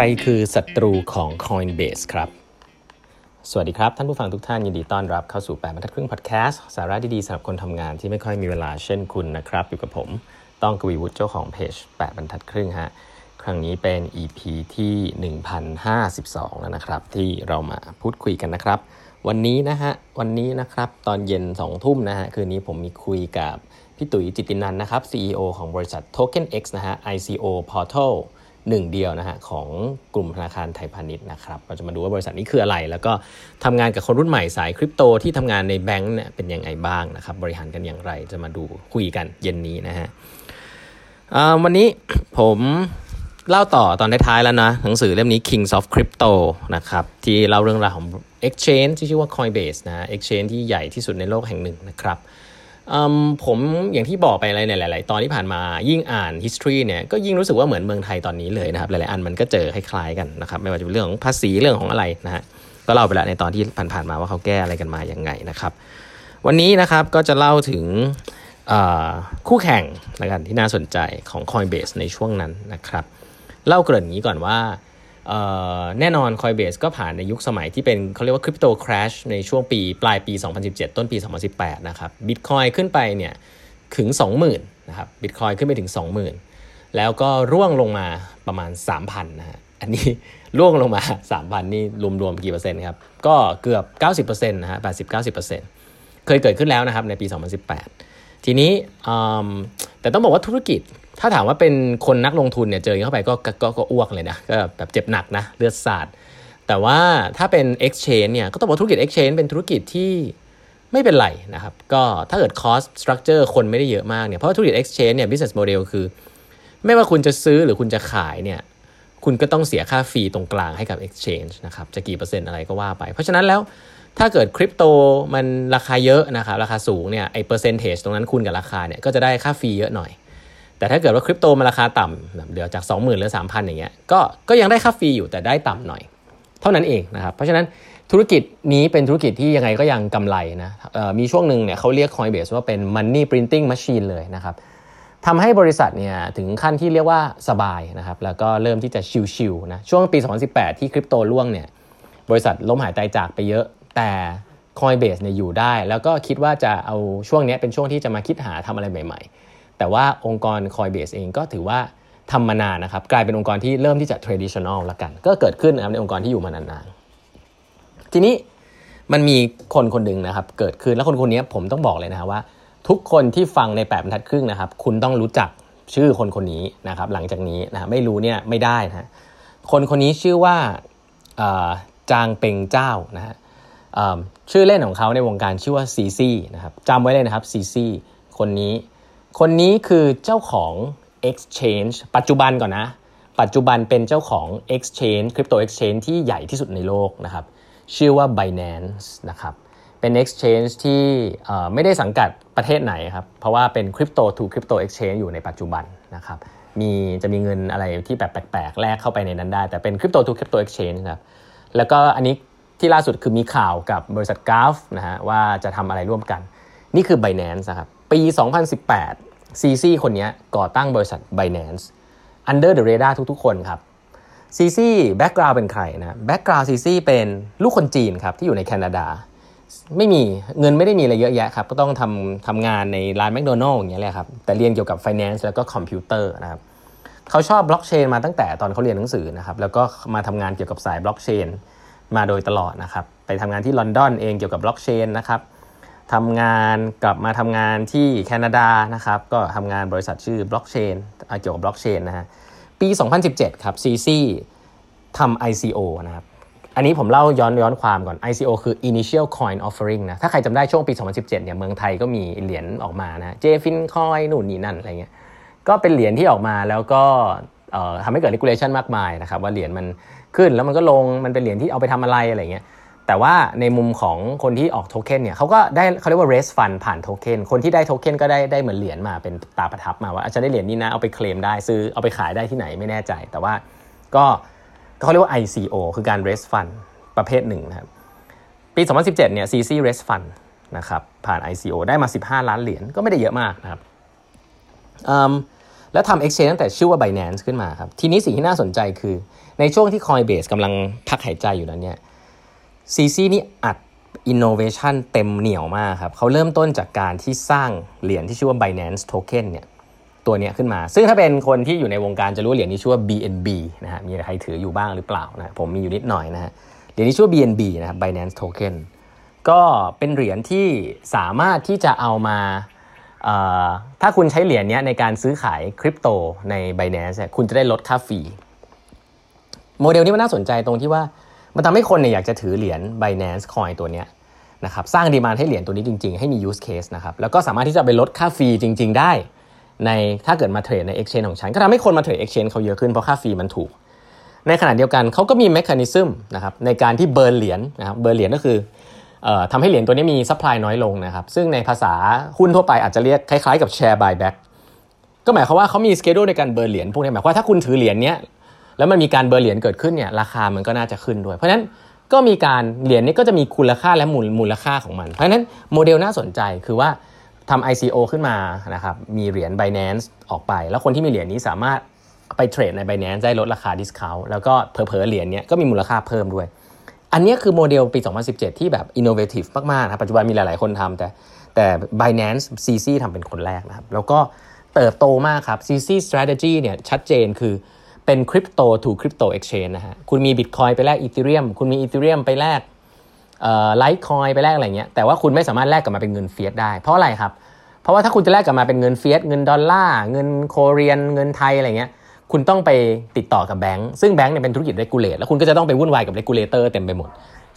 รคือศัตรูของ Coinbase ครับ สวัสดีครับ ท่านผู้ฟังทุกท่านยินดีต้อนรับเข้าสู่8บรรทัดครึ่งพอดแคสต์สาระดีๆสำหรับคนทำงานที่ไม่ค่อยมีเวลาเช่นคุณนะครับ อยู่กับผมต้องกวีวุฒิเจ้าของเพจ8บรรทัดครึ่งฮะครั้งนี้เป็น EP ที่ 1052 แล้วนะครับ ที่เรามาพูดคุยกันนะครับ วันนี้นะฮะวันนี้นะครับตอนเย็น 2 ทุ่มนะฮะคืนนี้ผมมีคุยกับพี่ตุ๋ยจิตินันนะครับ CEO ของบริษัท Token X นะฮะ ICO Portal หนึ่งเดียวนะฮะของกลุ่มธนาคารไทยพาณิชย์นะครับเราจะมาดูว่าบริษัทนี้คืออะไร แล้วก็ทำงานกับคนรุ่นใหม่สายคริปโตที่ทำงานในแบงก์เนี่ยเป็นยังไงบ้างนะครับบริหารกันอย่างไรจะมาดูคุยกันเย็นนี้นะฮะวันนี้ผมเล่าต่อตอนท้ายๆแล้วนะ หนังสือเล่มนี้ Kings of Crypto นะครับที่เล่าเรื่องราวของ Exchange ที่ชื่อว่า Coinbase นะ Exchange ที่ใหญ่ที่สุดในโลกแห่งหนึ่งนะครับ ผมอย่างที่บอกไปอะไรในหลาย ๆ ตอนที่ผ่านมายิ่งอ่าน history เนี่ยก็ยิ่งรู้สึกว่าเหมือนเมืองไทยตอนนี้เลยนะครับหลาย ๆ อันมันก็เจอคล้าย ๆ กันนะครับไม่ว่าจะเป็นเรื่องของภาษีเรื่องของอะไรนะฮะก็เล่าไปแล้วในตอนที่ผ่าน ๆ มาว่าเขาแก้อะไรกันมาอย่างไงนะครับ วันนี้นะครับก็จะเล่าถึงคู่แข่งละกันที่น่าสนใจของ Coinbase ในช่วงนั้นนะครับ เล่าเกริ่นนี้ก่อนว่า แน่นอน Coinbase ก็ผ่านในยุคสมัยที่เป็นเขาเรียกว่าคริปโตคราชในช่วงปีปลายปี 2017 ต้นปี 2018 นะครับบิตคอยขึ้นไปเนี่ยถึง 20,000นะครับบิตคอยขึ้นไปถึง 20,000 แล้วก็ร่วงลงมาประมาณ 3,000นะฮะอันนี้ร่วงลงมา 3,000 นี่รวมๆกี่เปอร์เซ็นต์ครับ ก็เกือบ 90%นะฮะ80-90%เคยเกิดขึ้นแล้วนะครับในปี 2018 ทีนี้แต่ต้องบอกว่าธุรกิจ ถ้าถามว่าเป็นคนนักลงทุนเนี่ยเจอเข้าไปก็ก็ก็อ้วกเลยนะก็แบบเจ็บหนักนะเลือดสาดแต่ว่าถ้าเป็น exchange เนี่ยก็ต้องบอกธุรกิจ exchange เป็นธุรกิจที่ไม่เป็นไรนะครับ ก็ถ้าเกิด cost structure คนไม่ได้เยอะมากเนี่ยเพราะธุรกิจ exchange เนี่ย business model คือ ไม่ว่าคุณจะซื้อหรือคุณจะขายเนี่ยคุณก็ต้องเสียค่าฟรีตรงกลางให้กับ exchange นะครับจะกี่เปอร์เซ็นต์อะไรก็ว่าไป เพราะฉะนั้นแล้วถ้าเกิดคริปโตมันราคาเยอะนะครับราคาสูงเนี่ยไอ้เปอร์เซนเทจตรงนั้นคูณกับราคาเนี่ยก็จะได้ค่าฟรีเยอะหน่อย แต่ถ้าเกิดว่าคริปโตมันราคาต่ำเหลือจาก 20,000หรือ 3,000 อย่างเงี้ยก็ก็ยังได้ค่าฟรีอยู่แต่ได้ต่ำหน่อย เท่านั้นเองนะครับเพราะฉะนั้นธุรกิจนี้เป็นธุรกิจที่ยังไงก็ยังกำไรนะมีช่วงหนึ่งเนี่ยเขาเรียก Coinbase ว่าเป็น money printing machine เลยนะครับทำให้บริษัทเนี่ยถึงขั้นที่เรียกว่าสบายนะครับแล้วก็เริ่มที่จะชิวๆนะช่วงปี 2018 ที่คริปโตล่วงเนี่ยบริษัทล้มหายตายจากไปเยอะ แต่ Coinbase เนี่ยอยู่ได้ แล้วก็คิดว่าจะเอาช่วงนี้เป็นช่วงที่จะมาคิดหาทำอะไรใหม่ๆ แต่ว่าองค์กร Coinbase เองก็ถือว่าทำมานานนะครับ กลายเป็นองค์กรที่เริ่มที่จะ traditional ละกัน ก็เกิดขึ้นนะครับในองค์กรที่อยู่มานานๆ ทีนี้มันมีคนคนหนึ่งนะครับ เกิดขึ้นแล้วคนคนนี้ผมต้องบอกเลยนะครับว่า ทุกคนที่ฟังในแปดบรรทัดครึ่งนะครับ คุณต้องรู้จักชื่อคนคนนี้นะครับ หลังจากนี้นะไม่รู้เนี่ยไม่ได้นะคนคนนี้ชื่อว่าจางเปงเจ้านะฮะชื่อเล่นของเขาในวงการชื่อว่าซีซีนะครับจำไว้เลยนะครับซีซีคนนี้ คนนี้คือเจ้าของ exchange ปัจจุบันก่อนนะ ปัจจุบันเป็นเจ้าของ exchange crypto exchange ที่ใหญ่ที่สุดในโลกนะครับ ชื่อว่า Binance นะครับ เป็น exchange ที่ไม่ได้สังกัดประเทศไหนครับ เพราะว่าเป็น crypto to crypto exchange อยู่ในปัจจุบันนะครับ มีจะมีเงินอะไรที่แบบแปลกๆ แลกเข้าไปในนั้นได้ แต่เป็น crypto to crypto exchange ครับ แล้วก็อันนี้ที่ล่าสุดคือมีข่าวกับบริษัท GAF นะฮะว่าจะทำอะไรร่วมกัน นี่คือ Binance นะครับ ปี 2018 CZ คนนี้ก่อตั้งบริษัท Binance Under the radar ทุกๆ คนครับ CZ background เป็นใครนะ background CZ เป็นลูกคนจีนครับที่อยู่ในแคนาดา ไม่มีเงินไม่ได้มีอะไรเยอะแยะครับก็ต้องทำทำงานในร้านแมคโดนัลล์อย่างเงี้ยแหละครับแต่เรียนเกี่ยวกับ finance แล้วก็คอมพิวเตอร์นะครับเขาชอบบล็อกเชนมาตั้งแต่ตอนเขาเรียนหนังสือนะครับแล้วก็มาทำงานเกี่ยวกับสายบล็อกเชนมาโดยตลอดนะครับไปทำงานที่ลอนดอนเองเกี่ยวกับบล็อกเชนนะครับ ทำงานกลับมาทำงานที่แคนาดานะครับก็ทำงานบริษัทชื่อบล็อกเชนเกี่ยวกับบล็อกเชนนะฮะปี 2017 ครับซีซีทำ ICO นะครับอันนี้ผมเล่าย้อนย้อนความก่อน ICO คือ Initial Coin Offering นะถ้าใครจำได้ช่วงปี 2017 เนี่ยเมืองไทยก็มีเหรียญออกมานะ JFin Coin นู่นนี่นั่นอะไรเงี้ยก็เป็นเหรียญที่ออกมาแล้วก็ทำให้เกิด regulation มากมายนะครับว่าเหรียญมันขึ้นแล้วมันก็ลงมันเป็นเหรียญที่เอาไปทำอะไรอะไรเงี้ย แต่ว่าในมุมของคนที่ออกโทเค็นเนี่ยเขาก็ได้เขาเรียกว่า raise fund ผ่านโทเค็นคนที่ได้โทเค็นก็ได้ได้เหมือนเหรียญมาเป็นตาประทับมาว่าอาจจะได้เหรียญนี้นะเอาไปเคลมได้ซื้อเอาไปขายได้ที่ไหนไม่แน่ใจ แต่ว่าก็เขาเรียกว่า ICO คือการ raise fund ประเภทหนึ่งนะครับปี 2017 เนี่ย CC raise fund นะครับผ่าน ICO ได้มา 15 ล้านเหรียญก็ไม่ได้เยอะมากนะครับแล้วทำ exchange ตั้งแต่ชื่อว่า Binance ขึ้นมาครับทีนี้สิ่งที่น่าสนใจคือในช่วงที่ Coinbase กำลังพักหายใจอยู่นั้นเนี่ย ซีซีนี่อัด innovation เต็มเหนียวมากครับเขาเริ่มต้นจากการที่สร้างเหรียญที่ชื่อว่า Binance Token เนี่ยตัวนี้ขึ้นมา ซึ่งถ้าเป็นคนที่อยู่ในวงการจะรู้เหรียญนี้ชื่อว่า BNB นะฮะมีใครถืออยู่บ้างหรือเปล่านะผมมีอยู่นิดหน่อยนะฮะเหรียญนี้ชื่อว่า BNB นะครับ Binance Token ก็เป็นเหรียญที่สามารถที่จะเอามาถ้าคุณใช้เหรียญนี้ในการซื้อขายคริปโตใน Binance คุณจะได้ลดค่า fee โมเดลนี้มันน่าสนใจตรงที่ว่า มันทำให้คนเนี่ยอยากจะถือเหรียญ Binance Coin ตัวเนี้ยนะครับสร้าง demand ให้เหรียญตัวนี้จริง ๆ ให้มี use case นะครับแล้วก็สามารถที่จะไปลดค่า fee จริง ๆ ได้ ในถ้าเกิดมา trade ใน exchange ของฉัน ก็ทำให้คนมา trade exchange เขาเยอะขึ้นเพราะค่า fee มันถูก ในขณะเดียวกันเขาก็มี mechanismนะครับในการที่ burn เหรียญนะครับ burn เหรียญก็คือทำให้เหรียญตัวนี้มี supply น้อยลงนะครับซึ่งในภาษาหุ้นทั่วไปอาจจะเรียกคล้ายๆกับ share buyback ก็หมายความว่าเขามี schedule ในการ burn เหรียญพวกนี้หมายความว่าถ้าคุณถือเหรียญเนี้ย แล้วมันมีการ burn เหรียญเกิดขึ้นเนี่ยราคามันก็น่าจะขึ้นด้วย เพราะฉะนั้นก็มีการเหรียญนี้ก็จะมีคุณค่าและมูลมูลค่าของมัน เพราะฉะนั้นโมเดลน่าสนใจคือว่าทำ ICO ขึ้นมานะครับมีเหรียญ Binance ออกไป แล้วคนที่มีเหรียญนี้สามารถไปเทรดใน Binance ได้ลดราคา discount แล้วก็เผลอๆเหรียญนี้ก็มีมูลค่าเพิ่มด้วย อันนี้คือโมเดลปี 2017 ที่แบบ innovative มากๆนะปัจจุบันมีหลายๆคนทำแต่แต่ Binance CZ ทำเป็นคนแรกนะครับแล้วก็เติบโตมากครับ CZ strategy เนี่ยชัดเจนคือ เป็น crypto to crypto exchange นะฮะคุณมีบิตคอยไปแลก Ethereum คุณมี Ethereum ไปแลก Litecoin ไปแลกอะไรเงี้ยแต่ว่าคุณไม่สามารถแลกกลับมาเป็นเงิน fiat ได้ เพราะอะไรครับ เพราะว่าถ้าคุณจะแลกกลับมาเป็นเงิน fiat เงินดอลลาร์เงิน Korean เงินไทยอะไรเงี้ยคุณต้องไปติดต่อกับแบงก์ซึ่งแบงก์เนี่ยเป็นธุรกิจ regulate แล้วคุณก็จะต้องไปวุ่นวายกับ regulator เต็มไปหมด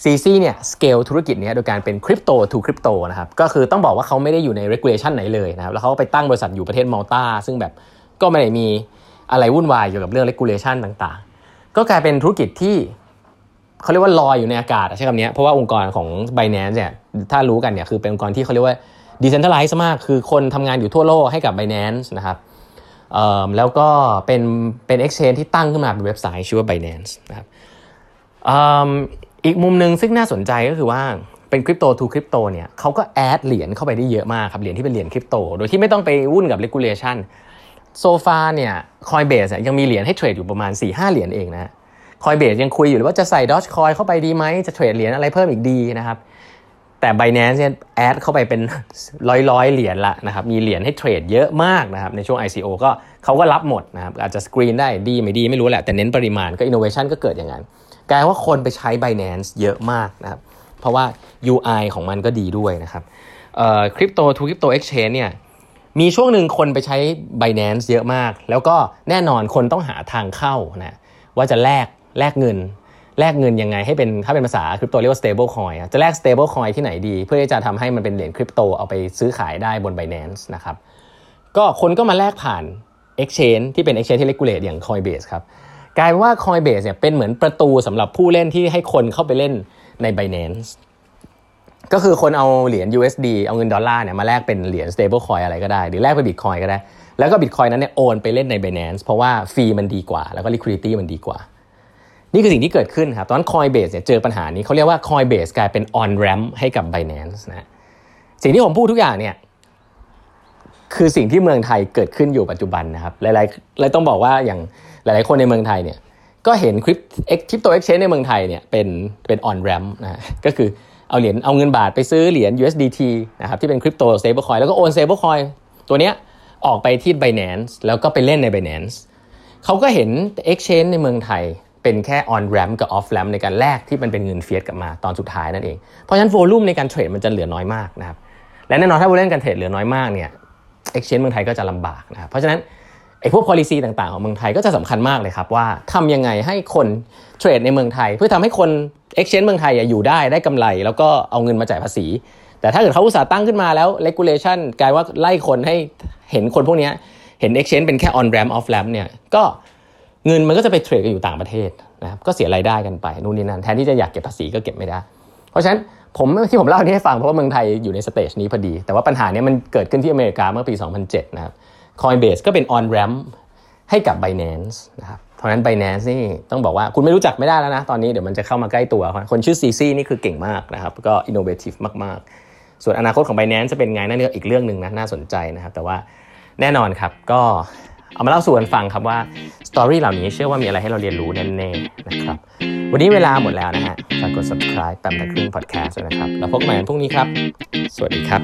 CZ เนี่ยสเกลธุรกิจนี้โดยการเป็น crypto to crypto นะครับก็คือต้องบอกว่าเขาไม่ได้อยู่ใน regulation ไหนเลยนะครับแล้วเขาไปตั้งบริษัทอยู่ประเทศมาลตาซึ่งแบบก็ไม่ได้มี อะไรวุ่นวายเกี่ยวกับเรื่อง regulation ต่างๆ ก็กลายเป็นธุรกิจที่เขาเรียกว่าลอยอยู่ในอากาศใช่คำนี้เพราะว่าองค์กรของ Binance เนี่ยถ้ารู้กันเนี่ยคือเป็นองค์กรที่เขาเรียกว่า decentralized มาก คือคนทำงานอยู่ทั่วโลกให้กับ Binance นะครับแล้วก็เป็นเป็น exchange ที่ตั้งขึ้นมาเป็นเว็บไซต์ชื่อว่า Binance นะครับอีกมุมหนึ่งซึ่งน่าสนใจก็คือว่าเป็นคริปโตทูคริปโตเนี่ยเขาก็แอดเหรียญเข้าไปได้เยอะมากครับเหรียญที่เป็นเหรียญคริปโต โดยที่ไม่ต้องไปวุ่นกับ regulation โซฟาเนี่ยคอยเบสยังมีเหรียญให้เทรดอยู่ประมาณ4-5เหรียญเองนะCoinbase ยังคุยอยู่เลยว่าจะใส่ดอชคอยเข้าไปดีไหมจะเทรดเหรียญอะไรเพิ่มอีกดีนะครับแต่ Binance เนี่ย add เข้าไปเป็นร้อยร้อยเหรียญละนะครับมีเหรียญให้เทรดเยอะมากนะครับในช่วง ICO ก็เขาก็รับหมดนะครับอาจจะสกรีนได้ดีไม่ดีไม่รู้แหละแต่เน้นปริมาณก็อินโนเวชันก็เกิดอย่างนั้นกลายว่าคนไปใช้ Binance เยอะมากนะครับเพราะว่า UI ของมันก็ดีด้วยนะครับ crypto to crypto exchange เนี่ย มีช่วงหนึ่งคนไปใช้ Binance เยอะมาก แล้วก็แน่นอนคนต้องหาทางเข้านะว่าจะแลกแลกเงิน แลกเงินยังไงให้เป็นถ้าเป็นภาษาคริปโตเรียกว่า stable coin จะแลก stable coin ที่ไหนดี เพื่อที่จะทำให้มันเป็นเหรียญคริปโตเอาไปซื้อขายได้บน Binance นะครับก็คนก็มาแลกผ่าน exchange ที่เป็น exchange ที่ regulate อย่าง Coinbase ครับกลายว่า Coinbase เนี่ยเป็นเหมือนประตูสำหรับผู้เล่นที่ให้คนเข้าไปเล่นใน Binance ก็คือคนเอาเหรียญ USD เอาเงินดอลลาร์เนี่ยมาแลกเป็นเหรียญ stable coin อะไรก็ได้ หรือแลกเป็นบิตคอยก็ได้ แล้วก็บิตคอยนั้นเนี่ยโอนไปเล่นใน Binance เพราะว่าฟรีมันดีกว่า แล้วก็ liquidity มันดีกว่า นี่คือสิ่งที่เกิดขึ้นครับ ตอน Coinbase เนี่ยเจอปัญหานี้เขาเรียกว่า Coinbase กลายเป็น on ramp ให้กับ Binance นะสิ่งที่ผมพูดทุกอย่างเนี่ยคือสิ่งที่เมืองไทยเกิดขึ้นอยู่ปัจจุบันนะครับหลายๆเลยต้องบอกว่าอย่างหลาย ๆ คนในเมืองไทยเนี่ยก็เห็นคริปคริปโตเอ็กชแนนในเมืองไทยเนี่ยเป็นเป็น on ramp นะก็คือ เอาเหรียญเอาเงินบาทไปซื้อเหรียญ USDT นะครับที่เป็นคริปโต stablecoin แล้วก็โอน stablecoin ตัวเนี้ยออกไปที่ Binance แล้วก็ไปเล่นใน Binance เขาก็เห็น Exchange ในเมืองไทยเป็นแค่ on ramp กับ off ramp ในการแลกที่มันเป็นเงิน fiat กลับมาตอนสุดท้ายนั่นเอง เพราะฉะนั้น volume ในการเทรดมันจะเหลือน้อยมากนะครับและแน่นอนถ้า volume การเทรดเหลือน้อยมากเนี่ย Exchange เมืองไทยก็จะลำบากนะครับเพราะฉะนั้นไอ้พวก policy ต่างๆ ของเมืองไทยก็จะสำคัญมากเลยครับว่าทำยังไงให้คนเทรดในเมืองไทย เพื่อทำให้คน exchange เมืองไทยอยู่ได้ได้กำไร แล้วก็เอาเงินมาจ่ายภาษี แต่ถ้าเกิดเขาอุตสาห์ตั้งขึ้นมาแล้ว regulation กลายว่าไล่คนให้เห็นคนพวกนี้เห็น exchange เป็นแค่ on ramp off ramp เนี่ยก็เงินมันก็จะไปเทรดกันอยู่ต่างประเทศนะครับก็เสียรายได้กันไปนู่นนี่นั่นแทนที่จะอยากเก็บภาษีก็เก็บไม่ได้ เพราะฉะนั้นผมที่ผมเล่านี้ให้ฟังเพราะว่าเมืองไทยอยู่ในสเตจนี้พอดี แต่ว่าปัญหานี้มันเกิดขึ้นที่อเมริกาเมื่อปี 2007 นะครับ Coinbase ก็เป็น on ramp ให้กับ Binance นะครับ เพราะนั้น Binance นี่ต้องบอกว่าคุณไม่รู้จักไม่ได้แล้วนะ ตอนนี้เดี๋ยวมันจะเข้ามาใกล้ตัว คนชื่อ CC นี่คือเก่งมากนะครับ ก็ innovative มาก ๆ ส่วนอนาคตของ Binance จะเป็นไงนั่นก็อีกเรื่องหนึ่งนะน่าสนใจนะครับ แต่ว่าแน่นอนครับก็เอามาเล่าสู่กันฟังครับว่าสตอรี่เหล่านี้เชื่อว่ามีอะไรให้เราเรียนรู้แน่ๆนะครับ วันนี้เวลาหมดแล้วนะฮะฝากกด subscribe แปมตะครึ่ง podcast นะครับ แล้วพบกันใหม่พรุ่งนี้ครับ สวัสดีครับ